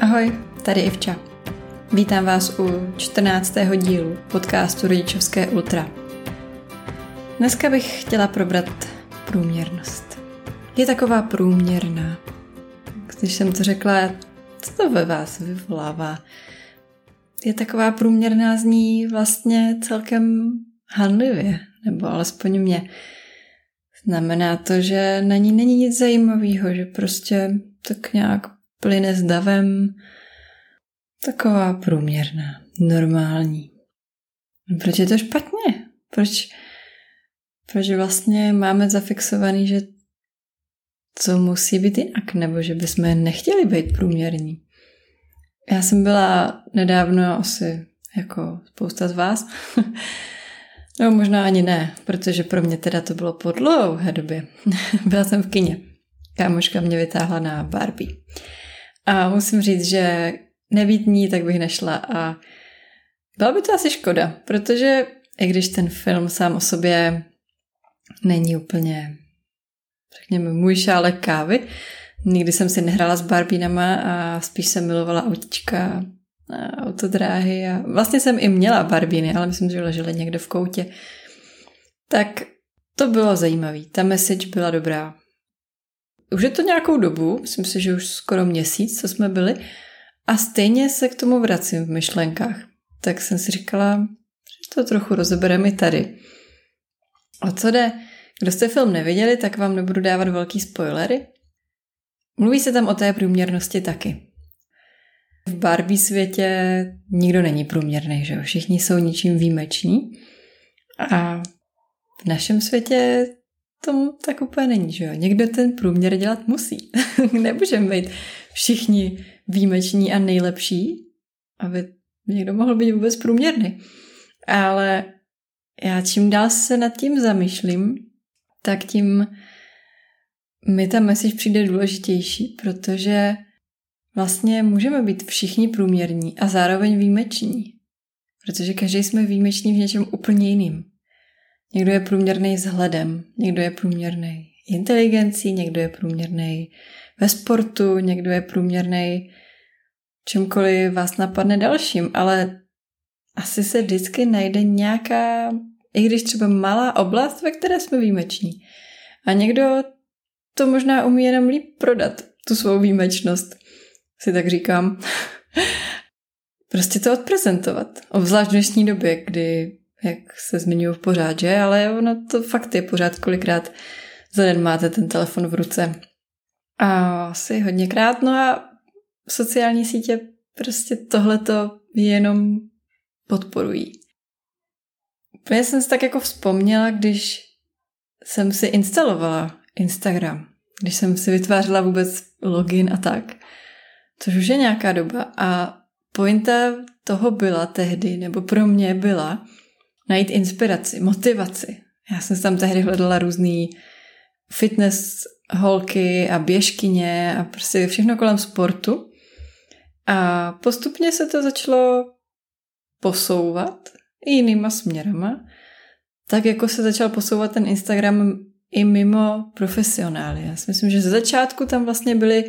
Ahoj, tady Ivča. Vítám vás u 14. dílu podcastu Rodičovské Ultra. Dneska bych chtěla probrat průměrnost. Je taková průměrná. Když jsem to řekla, co to ve vás vyvolává? Je taková průměrná zní vlastně celkem hanlivě, nebo alespoň mě. Znamená to, že na ní není nic zajímavého, že prostě tak nějak plyne s davem, taková průměrná, normální. Proč je to špatně? Proč, proč vlastně máme zafixovaný, že co musí být jinak, nebo že bychom nechtěli být průměrní? Já jsem byla nedávno asi jako spousta z vás. no možná ani ne, protože pro mě teda to bylo po dlouhé době. byla jsem v kině. Kámoška mě vytáhla na Barbie. A musím říct, že nebýt ní, tak bych nešla a byla by to asi škoda, protože i když ten film sám o sobě není úplně, řekněme, můj šálek kávy, nikdy jsem si nehrála s Barbínama a spíš jsem milovala autička a autodráhy a vlastně jsem i měla Barbíny, ale myslím, že ležely někde v koutě. Tak to bylo zajímavé. Ta message byla dobrá. Už je to nějakou dobu, myslím si, že už skoro měsíc, co jsme byli, a stejně se k tomu vracím v myšlenkách. Tak jsem si říkala, že to trochu rozebereme i tady. O co jde? Kdo jste film neviděli, tak vám nebudu dávat velký spoilery. Mluví se tam o té průměrnosti taky. V Barbie světě nikdo není průměrný, že jo? Všichni jsou ničím výjimeční. A v našem světě tomu tak úplně není, že jo. Někdo ten průměr dělat musí. Nemůžeme být všichni výjimeční a nejlepší, aby někdo mohl být vůbec průměrný. Ale já čím dál se nad tím zamýšlím, tak tím mi ta message přijde důležitější, protože vlastně můžeme být všichni průměrní a zároveň výjimeční. Protože každý jsme výjimeční v něčem úplně jiným. Někdo je průměrný vzhledem, někdo je průměrný inteligencí, někdo je průměrný ve sportu, někdo je průměrný čímkoliv vás napadne dalším, ale asi se vždycky najde nějaká, i když třeba malá oblast, ve které jsme výjimeční. A někdo to možná umí jenom líp prodat, tu svou výjimečnost, si tak říkám. prostě to odprezentovat. Obzvlášť v dnešní době, kdy jak se zmiňuji pořád, že? Ale ono to fakt je pořád, kolikrát za den máte ten telefon v ruce. A asi hodněkrát. No a sociální sítě prostě tohleto jenom podporují. Já jsem si tak jako vzpomněla, když jsem si instalovala Instagram, když jsem si vytvářela vůbec login a tak, což už je nějaká doba. A pointa toho byla tehdy, nebo pro mě byla, najít inspiraci, motivaci. Já jsem tam tehdy hledala různý fitness holky a běžkyně a prostě všechno kolem sportu. A postupně se to začalo posouvat jinýma směrama, tak jako se začal posouvat ten Instagram i mimo profesionály. Já si myslím, že ze začátku tam vlastně byli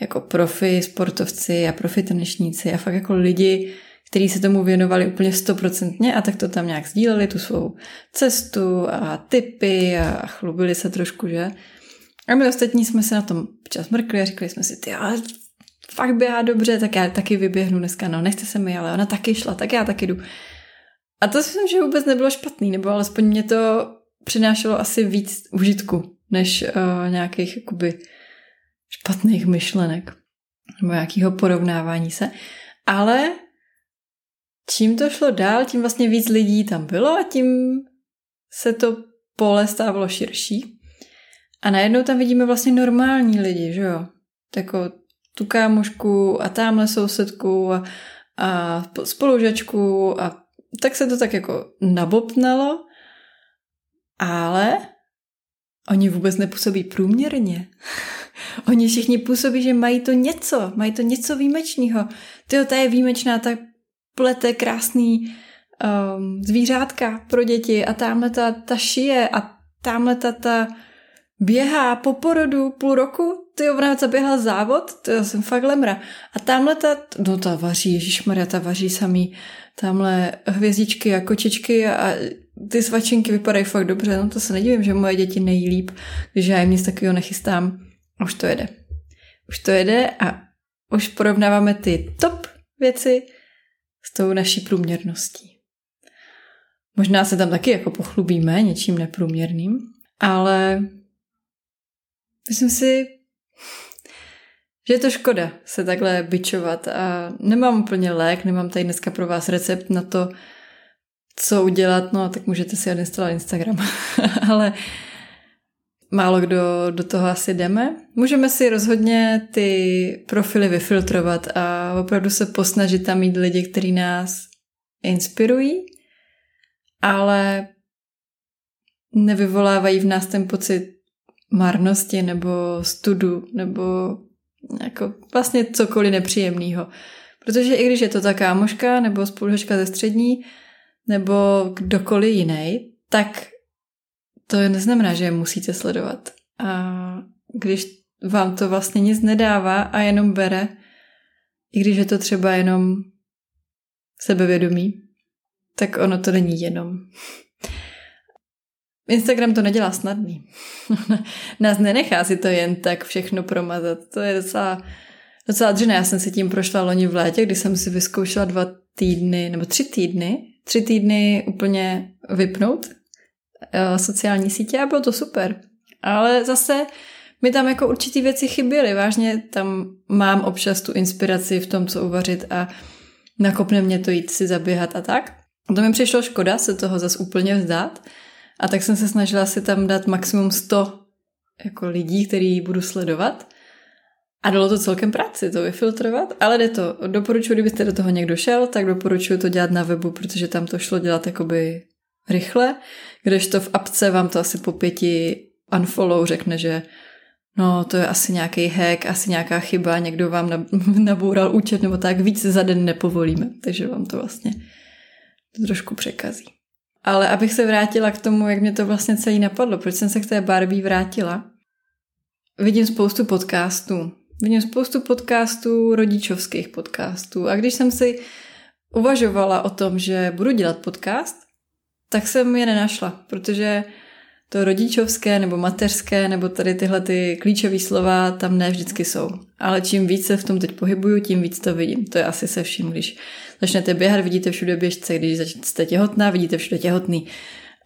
jako profi sportovci a profi tenešníci a fakt jako lidi, kteří se tomu věnovali úplně stoprocentně a tak to tam nějak sdíleli, tu svou cestu a typy a chlubili se trošku, že? A my ostatní jsme se na tom čas mrkli a říkali jsme si, ty ale fakt běhá dobře, tak já taky vyběhnu dneska, no nechce se mi, ale ona taky šla, tak já taky jdu. A to si myslím, že vůbec nebylo špatný, nebo alespoň mě to přinášelo asi víc užitku, než uh, nějakých jakoby špatných myšlenek nebo nějakého porovnávání se. Ale čím to šlo dál, tím vlastně víc lidí tam bylo a tím se to pole stávalo širší. A najednou tam vidíme vlastně normální lidi, že jo? Jako tu kámošku a tamhle sousedku a, a spolužačku a tak se to tak jako nabopnalo, ale oni vůbec nepůsobí průměrně. oni všichni působí, že mají to něco, mají to něco výjimečného. Tyjo, ta je výjimečná, ta plete krásný um, zvířátka pro děti a tamhle ta, ta šije a tamhle ta, ta běhá po porodu půl roku, ty ona zaběhla závod, to já jsem fakt lemra. A tamhle ta, no ta vaří, Maria, ta vaří samý, tamhle hvězdičky a kočičky a, a ty svačinky vypadají fakt dobře, no to se nedivím, že moje děti nejí líp, když já jim nic takového nechystám. Už to jede. Už to jede a už porovnáváme ty top věci s tou naší průměrností. Možná se tam taky jako pochlubíme něčím neprůměrným, ale myslím si, že je to škoda se takhle bičovat a nemám úplně lék, nemám tady dneska pro vás recept na to, co udělat, no tak můžete si odinstalovat Instagram, ale málo kdo do toho asi jdeme. Můžeme si rozhodně ty profily vyfiltrovat a opravdu se posnažit tam mít lidi, kteří nás inspirují, ale nevyvolávají v nás ten pocit marnosti nebo studu nebo jako vlastně cokoliv nepříjemného. Protože i když je to ta kámoška nebo spolužačka ze střední nebo kdokoliv jiný, tak to neznamená, že je musíte sledovat. A když vám to vlastně nic nedává a jenom bere, i když je to třeba jenom sebevědomí, tak ono to není jenom. Instagram to nedělá snadný. Nás nenechá si to jen tak všechno promazat. To je docela, docela dřina. Já jsem si tím prošla loni v létě, kdy jsem si vyzkoušela dva týdny, nebo tři týdny, tři týdny úplně vypnout sociální sítě a bylo to super. Ale zase mi tam jako určitý věci chyběly. Vážně tam mám občas tu inspiraci v tom, co uvařit a nakopne mě to jít si zaběhat a tak. A to mi přišlo škoda se toho zase úplně vzdát. A tak jsem se snažila si tam dát maximum 100 jako lidí, který budu sledovat. A dalo to celkem práci to vyfiltrovat, ale jde to. Doporučuji, kdybyste do toho někdo šel, tak doporučuji to dělat na webu, protože tam to šlo dělat jakoby rychle, kdežto v apce vám to asi po pěti unfollow řekne, že no to je asi nějaký hack, asi nějaká chyba, někdo vám naboural účet nebo tak, víc za den nepovolíme, takže vám to vlastně trošku překazí. Ale abych se vrátila k tomu, jak mě to vlastně celý napadlo, proč jsem se k té Barbie vrátila. Vidím spoustu podcastů. Vidím spoustu podcastů, rodičovských podcastů. A když jsem si uvažovala o tom, že budu dělat podcast, tak jsem je nenašla, protože to rodičovské nebo mateřské nebo tady tyhle ty klíčové slova tam ne vždycky jsou. Ale čím víc se v tom teď pohybuju, tím víc to vidím. To je asi se vším, když začnete běhat, vidíte všude běžce, když jste těhotná, vidíte všude těhotný.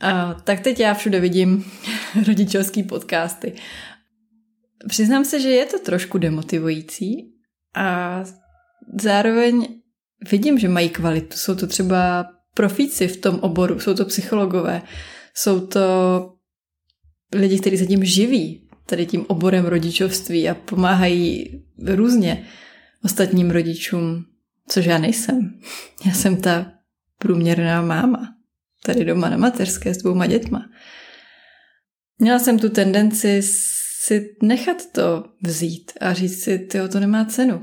A, tak teď já všude vidím rodičovský podcasty. Přiznám se, že je to trošku demotivující a zároveň vidím, že mají kvalitu. Jsou to třeba profíci v tom oboru, jsou to psychologové, jsou to lidi, kteří se tím živí, tady tím oborem rodičovství a pomáhají různě ostatním rodičům, což já nejsem. Já jsem ta průměrná máma, tady doma na mateřské s dvouma dětma. Měla jsem tu tendenci si nechat to vzít a říct si, tyjo, to nemá cenu.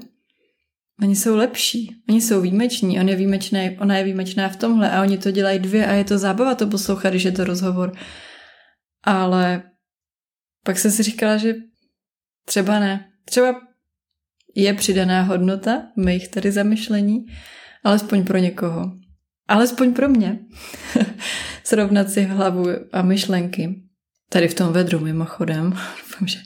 Oni jsou lepší, oni jsou výjimeční, on je výjimečný, ona je výjimečná v tomhle a oni to dělají dvě a je to zábava to poslouchat, když je to rozhovor. Ale pak jsem si říkala, že třeba ne. Třeba je přidaná hodnota mých tady zamyšlení, alespoň pro někoho. Alespoň pro mě. Srovnat si hlavu a myšlenky. Tady v tom vedru mimochodem. Doufám, že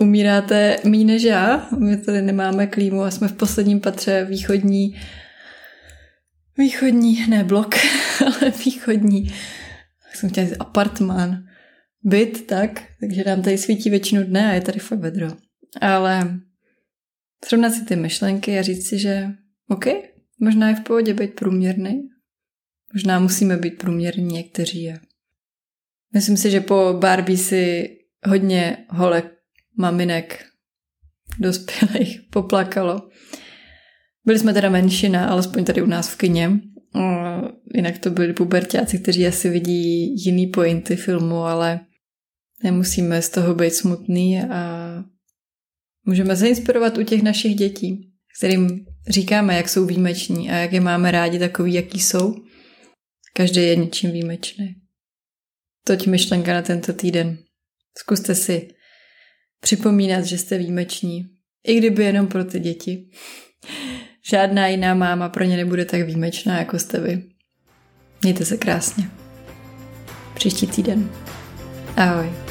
umíráte mý než já. My tady nemáme klímu a jsme v posledním patře východní východní, ne blok, ale východní, jsem chtěla říct apartmán, byt, tak, takže nám tady svítí většinu dne a je tady fakt vedro. Ale srovnat si ty myšlenky a říct si, že OK, možná je v pohodě být průměrný, možná musíme být průměrní někteří. Myslím si, že po Barbie si hodně holek maminek dospělých poplakalo. Byli jsme teda menšina, alespoň tady u nás v kině. Jinak to byli pubertáci, kteří asi vidí jiný pointy filmu, ale nemusíme z toho být smutný a můžeme se inspirovat u těch našich dětí, kterým říkáme, jak jsou výjimeční a jak je máme rádi takový, jaký jsou. Každý je něčím výjimečný. Toť myšlenka na tento týden. Zkuste si připomínat, že jste výjimeční, i kdyby jenom pro ty děti. Žádná jiná máma pro ně nebude tak výjimečná, jako jste vy. Mějte se krásně. Příští týden. Ahoj.